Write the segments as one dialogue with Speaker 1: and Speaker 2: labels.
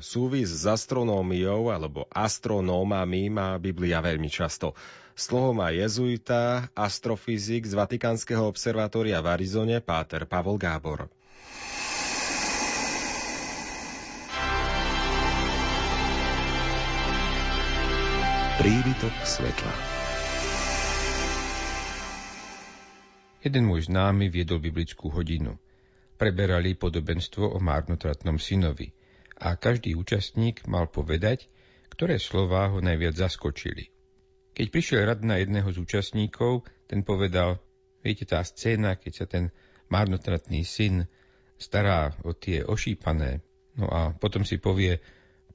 Speaker 1: Súvis s astronómiou alebo astronómami má Biblia veľmi často. Slovo má jezuita, astrofyzik z Vatikánskeho observatória v Arizone, Páter Pavol Gábor.
Speaker 2: Prívitok svetla Jeden môj známy viedol biblickú hodinu. Preberali podobenstvo o márnotratnom synovi a každý účastník mal povedať, ktoré slová ho najviac zaskočili. Keď prišiel rad na jedného z účastníkov, ten povedal, viete, tá scéna, keď sa ten márnotratný syn stará o tie ošípané, no a potom si povie,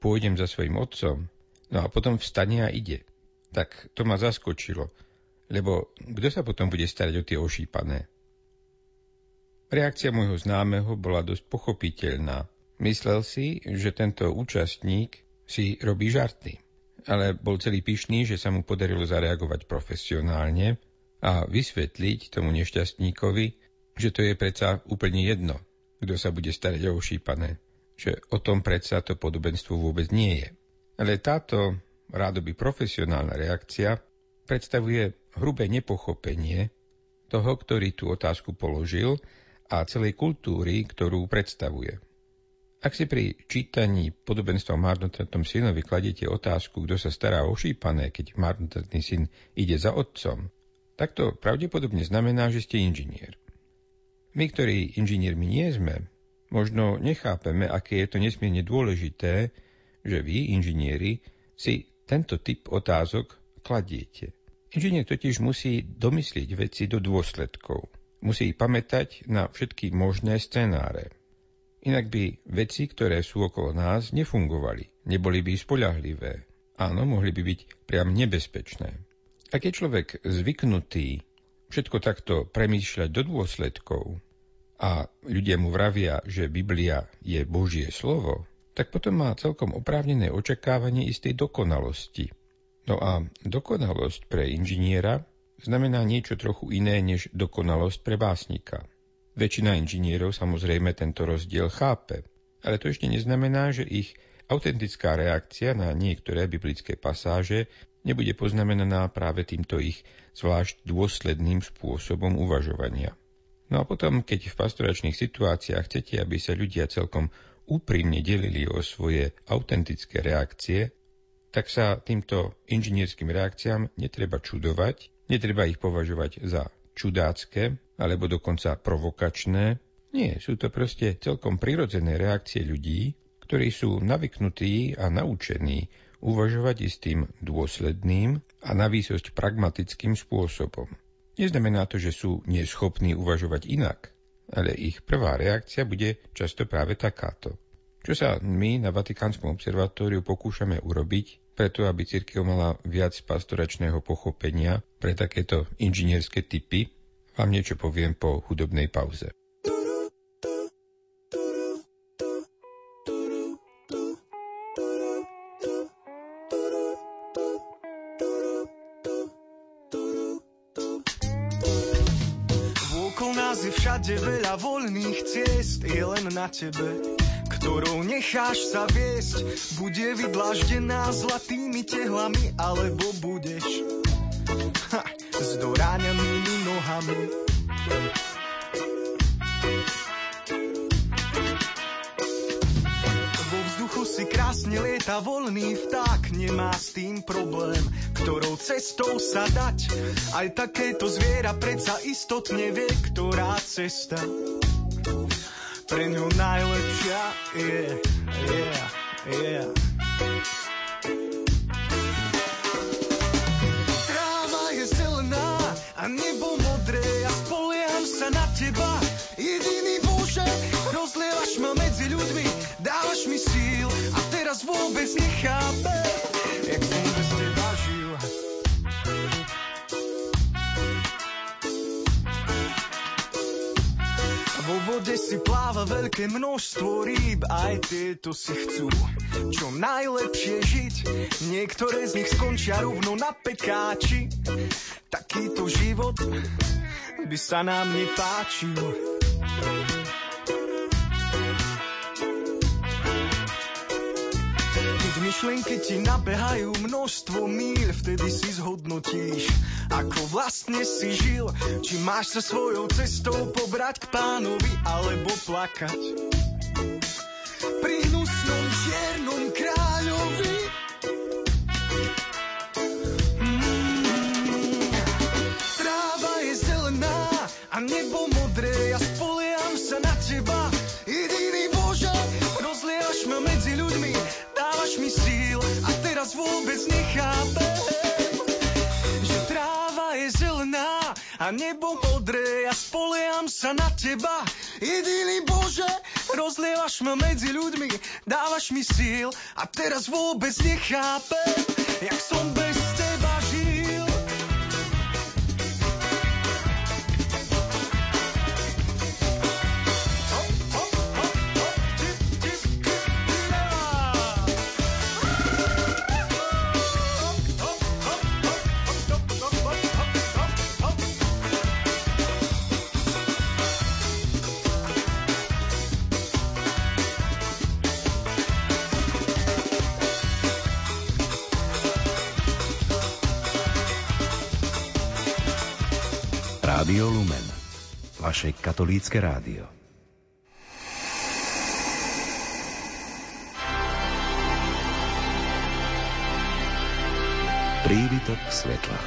Speaker 2: pôjdem za svojim otcom, No a potom vstane a ide. Tak to ma zaskočilo, lebo kto sa potom bude starať o tie ošípané? Reakcia môjho známeho bola dosť pochopiteľná. Myslel si, že tento účastník si robí žarty, ale bol celý pyšný, že sa mu podarilo zareagovať profesionálne a vysvetliť tomu nešťastníkovi, že to je predsa úplne jedno, kto sa bude starať o ošípané, že o tom predsa to podobenstvo vôbec nie je. Ale táto rádoby profesionálna reakcia predstavuje hrubé nepochopenie toho, ktorý tú otázku položil a celej kultúry, ktorú predstavuje. Ak si pri čítaní podobenstva o marnotratnom synovi kladiete otázku, kto sa stará o šípané, keď marnotratný syn ide za otcom, tak to pravdepodobne znamená, že ste inžinier. My, ktorí inžiniermi nie sme, možno nechápeme, aké je to nesmierne dôležité, že vy, inžinieri, si tento typ otázok kladiete. Inžinier totiž musí domyslieť veci do dôsledkov. Musí pamätať na všetky možné scenáre. Inak by veci, ktoré sú okolo nás, nefungovali, neboli by spoľahlivé. Áno, mohli by byť priam nebezpečné. Ak je človek zvyknutý všetko takto premýšľať do dôsledkov a ľudia mu vravia, že Biblia je Božie slovo, tak potom má celkom oprávnené očakávanie istej dokonalosti. No a dokonalosť pre inžiniera znamená niečo trochu iné než dokonalosť pre básnika. Väčšina inžinierov samozrejme tento rozdiel chápe, ale to ešte neznamená, že ich autentická reakcia na niektoré biblické pasáže nebude poznamenaná práve týmto ich zvlášť dôsledným spôsobom uvažovania. No a potom, keď v pastoračných situáciách chcete, aby sa ľudia celkom úprimne delili o svoje autentické reakcie, tak sa týmto inžinierským reakciám netreba čudovať, netreba ich považovať za čudácké alebo dokonca provokačné. Nie, sú to proste celkom prirodzené reakcie ľudí, ktorí sú navyknutí a naučení uvažovať istým dôsledným a na výsosť pragmatickým spôsobom. Neznamená to, že sú neschopní uvažovať inak, ale ich prvá reakcia bude často práve takáto. Čo sa my na Vatikánskom observatóriu pokúšame urobiť, preto aby církev mala viac pastoračného pochopenia pre takéto inžinierské typy, vám niečo poviem po hudobnej pauze.
Speaker 3: Na tebe, ktorou necháš sa viesť. Bude vydlaždená zlatými tehlami, alebo budeš ha, s doráňanými nohami. Vo vzduchu si krásne lieta voľný vták, nemá s tým problém, ktorou cestou sa dať. Aj takéto zviera predsa istotne vie, ktorá cesta pre ňu najlepšia je, yeah, yeah. Tráva si pláva veľké množstvo rýb, aj tieto si chcú čo najlepšie žiť. Niektoré z nich skončia rovno na pekáči. Takýto život by sa nám nepáčil. Myšlienky ti nabehajú množstvo míľ, vtedy si zhodnotíš, ako vlastne si žil. Či máš sa svojou cestou pobrať k pánovi, alebo plakať. Pri hnusnom čiernom kráľovi nechápem, že tráva je zelená a nebo modré, ja spoliam sa na teba. Jediný Bože, rozlievaš ma medzi ľuďmi, dávaš mi síl a teraz vôbec nechápem, jak som bez teba
Speaker 4: Rádio Lumen. Vaše katolícke rádio. Prívitok svetla.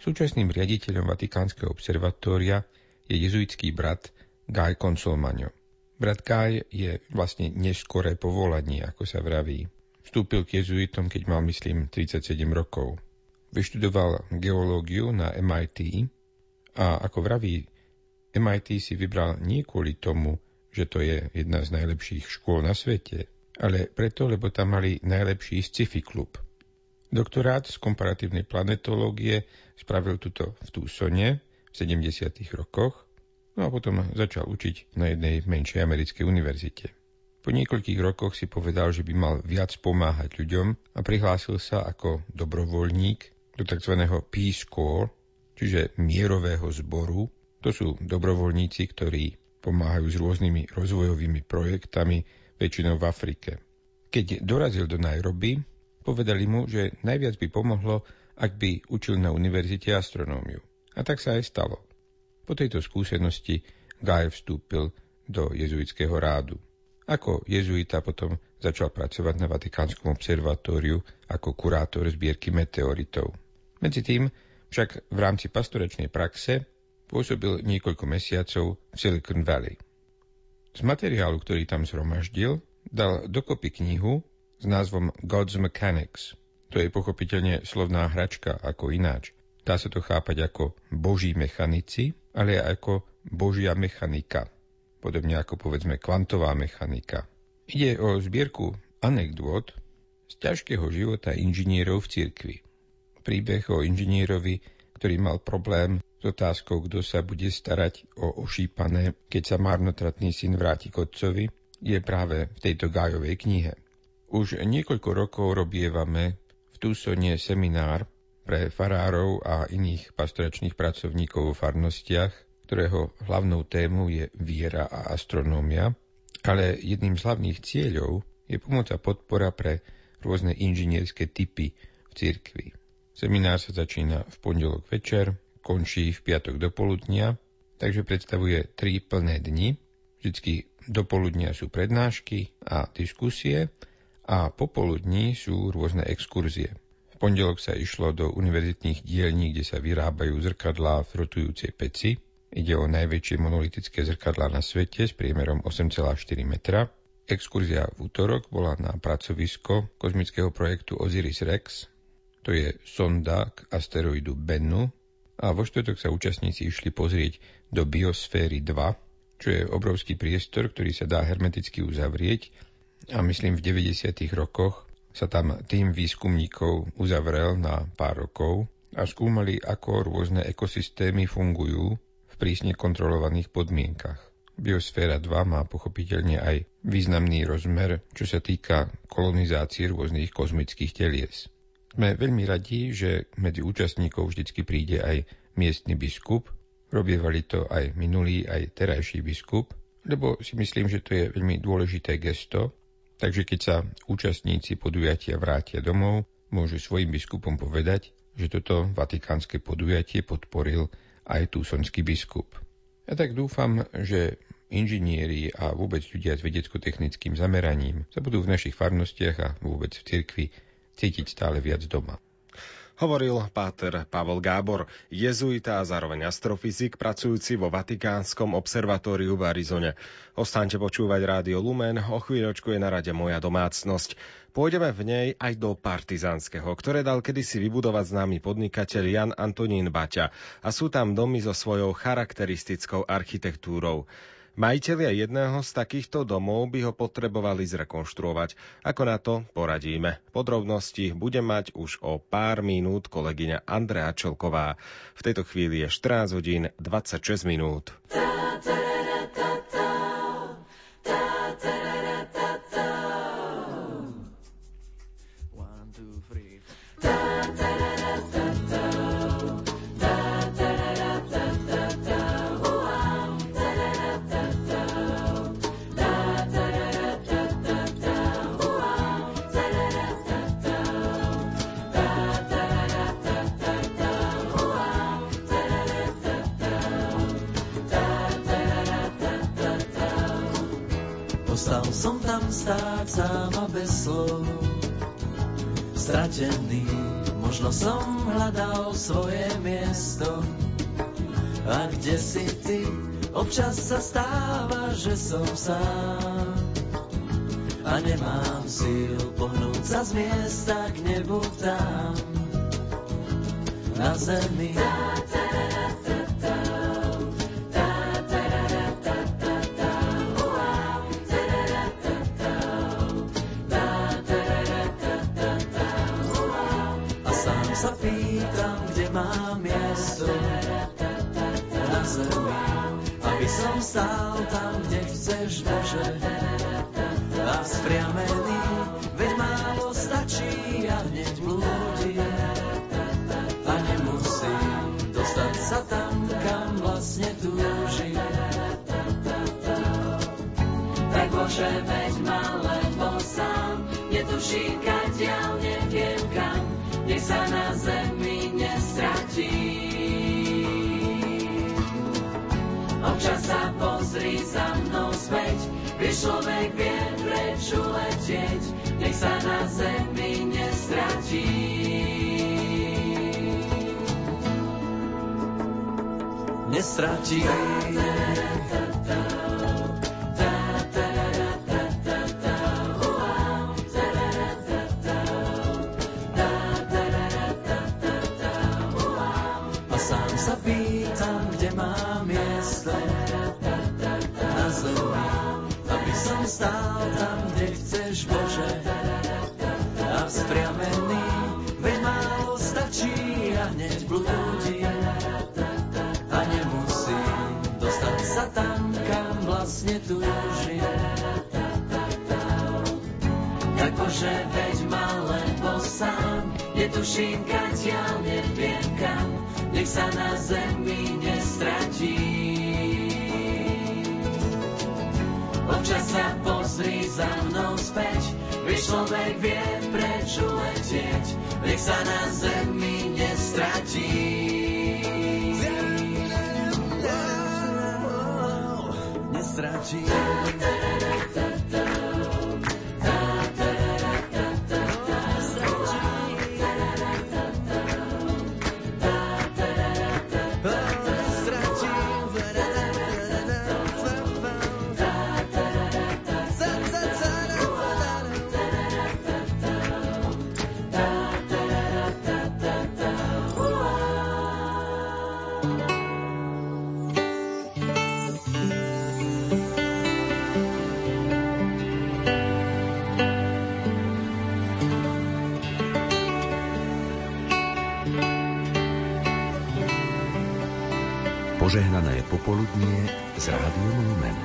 Speaker 2: Súčasným riaditeľom Vatikánskeho observatória je jezuitský brat Guy Consolmagno. Brat Guy je vlastne neskoré povolanie, ako sa vraví. Vstúpil k jezuitom, keď mal, myslím, 37 rokov. Vyštudoval geológiu na MIT a ako vraví, MIT si vybral nie kvôli tomu, že to je jedna z najlepších škôl na svete, ale preto, lebo tam mali najlepší sci-fi klub. Doktorát z komparatívnej planetológie spravil tuto v Tucsone v 70. rokoch, no a potom začal učiť na jednej menšej americkej univerzite. Po niekoľkých rokoch si povedal, že by mal viac pomáhať ľuďom a prihlásil sa ako dobrovoľník do tzv. Peace Corps, čiže mierového zboru. To sú dobrovoľníci, ktorí pomáhajú s rôznymi rozvojovými projektami, väčšinou v Afrike. Keď dorazil do Nairobi, povedali mu, že najviac by pomohlo, ak by učil na univerzite astronómiu. A tak sa aj stalo. Po tejto skúsenosti Guy vstúpil do jezuitského rádu. Ako jezuita potom začal pracovať na Vatikánskom observatóriu ako kurátor zbierky meteoritov. Medzi tým však v rámci pastoračnej praxe pôsobil niekoľko mesiacov v Silicon Valley. Z materiálu, ktorý tam zhromaždil, dal dokopy knihu s názvom God's Mechanics. To je pochopiteľne slovná hračka ako ináč. Dá sa to chápať ako boží mechanici, ale aj ako božia mechanika. Podobne ako povedzme kvantová mechanika. Ide o zbierku anekdôt z ťažkého života inžinierov v cirkvi. Príbeh o inžinierovi, ktorý mal problém s otázkou, kto sa bude starať o ošípané, keď sa marnotratný syn vráti k otcovi, je práve v tejto Gájovej knihe. Už niekoľko rokov robievame v Tucsone seminár pre farárov a iných pastoračných pracovníkov vo farnostiach, ktorého hlavnou témou je viera a astronómia, ale jedným z hlavných cieľov je pomoc a podpora pre rôzne inžinierské typy v cirkvi. Seminár sa začína v pondelok večer, končí v piatok do poludnia, takže predstavuje tri plné dni. Vždycky do poludnia sú prednášky a diskusie a popoludní sú rôzne exkurzie. V pondelok sa išlo do univerzitných dielní, kde sa vyrábajú zrkadlá v rotujúcej peci. Ide o najväčšie monolitické zrkadlá na svete s priemerom 8,4 metra. Exkurzia v útorok bola na pracovisko kozmického projektu Osiris Rex. To je sonda k asteroidu Bennu. A vo štvrtok sa účastníci išli pozrieť do biosféry 2, čo je obrovský priestor, ktorý sa dá hermeticky uzavrieť. A myslím v 90. rokoch sa tam tým výskumníkov uzavrel na pár rokov a skúmali, ako rôzne ekosystémy fungujú v prísne kontrolovaných podmienkach. Biosféra 2 má pochopiteľne aj významný rozmer, čo sa týka kolonizácie rôznych kozmických telies. Sme veľmi radi, že medzi účastníkov vždycky príde aj miestny biskup. Robievali to aj minulý, aj terajší biskup. lebo si myslím, že to je veľmi dôležité gesto. Takže keď sa účastníci podujatia vrátia domov, môžu svojim biskupom povedať, že toto vatikánske podujatie podporil aj túsonský biskup. Ja tak dúfam, že inžinieri a vôbec ľudia s vedecko-technickým zameraním sa budú v našich farnostiach a vôbec v cirkvi cítiť stále viac doma.
Speaker 1: Hovoril páter Pavel Gábor, jezuita a zároveň astrofyzik, pracujúci vo Vatikánskom observatóriu v Arizone. Ostaňte počúvať Rádio Lumen, o chvíľočku je na rade moja domácnosť. Pôjdeme v nej aj do Partizánskeho, ktoré dal kedysi vybudovať známy podnikateľ Jan Antonín Baťa a sú tam domy so svojou charakteristickou architektúrou. Majiteľia jedného z takýchto domov by ho potrebovali zrekonštruovať. Ako na to poradíme? Podrobnosti bude mať už o pár minút kolegyňa Andrea Čelková. V tejto chvíli je 14 hodín 26 minút.
Speaker 5: Stáť sám a bez slov. Stratený, možno som hľadal svoje miesto. A kde si ty, občas sa stáva, že som sám. A nemám síl pohnúť sa z miesta k nebu tam. Na zemi. Tá, tá, som stál tam, kde chceš, Bože. A spriamený, veď málo stačí a hneď blúdi. A nemusí dostať sa tam, kam vlastne túži. Tak Bože, veď ma lebo sám, netuším, kadiaľ neviem kam, nech sa na zemi nestratí. Občas sa pozri za mnou späť, vieš človek vie preč uletieť, nech sa na zemi nestratí. Nestratí. Stál tam, kde chceš, Bože. A vzpriamený, veď málo stačí a hneď blúdi. A nemusí dostať sa tam, kam vlastne túži. Tak Bože, veď ma lebo sám, netuším, kadiaľ neviem kam, nech sa na zemi nestratí. Občas sa pozri za mnou späť, vieš človek vie preč uletieť, nech sa na zemi nestratí. Nestratí.
Speaker 4: Požehnané popoludnie z Rádiom Lumen.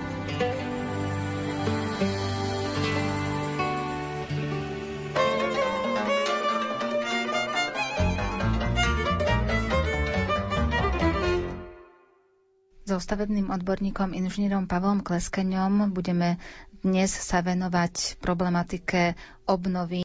Speaker 6: So stavebným odborníkom inžinierom Pavlom Kleskeňom budeme dnes sa venovať problematike obnovy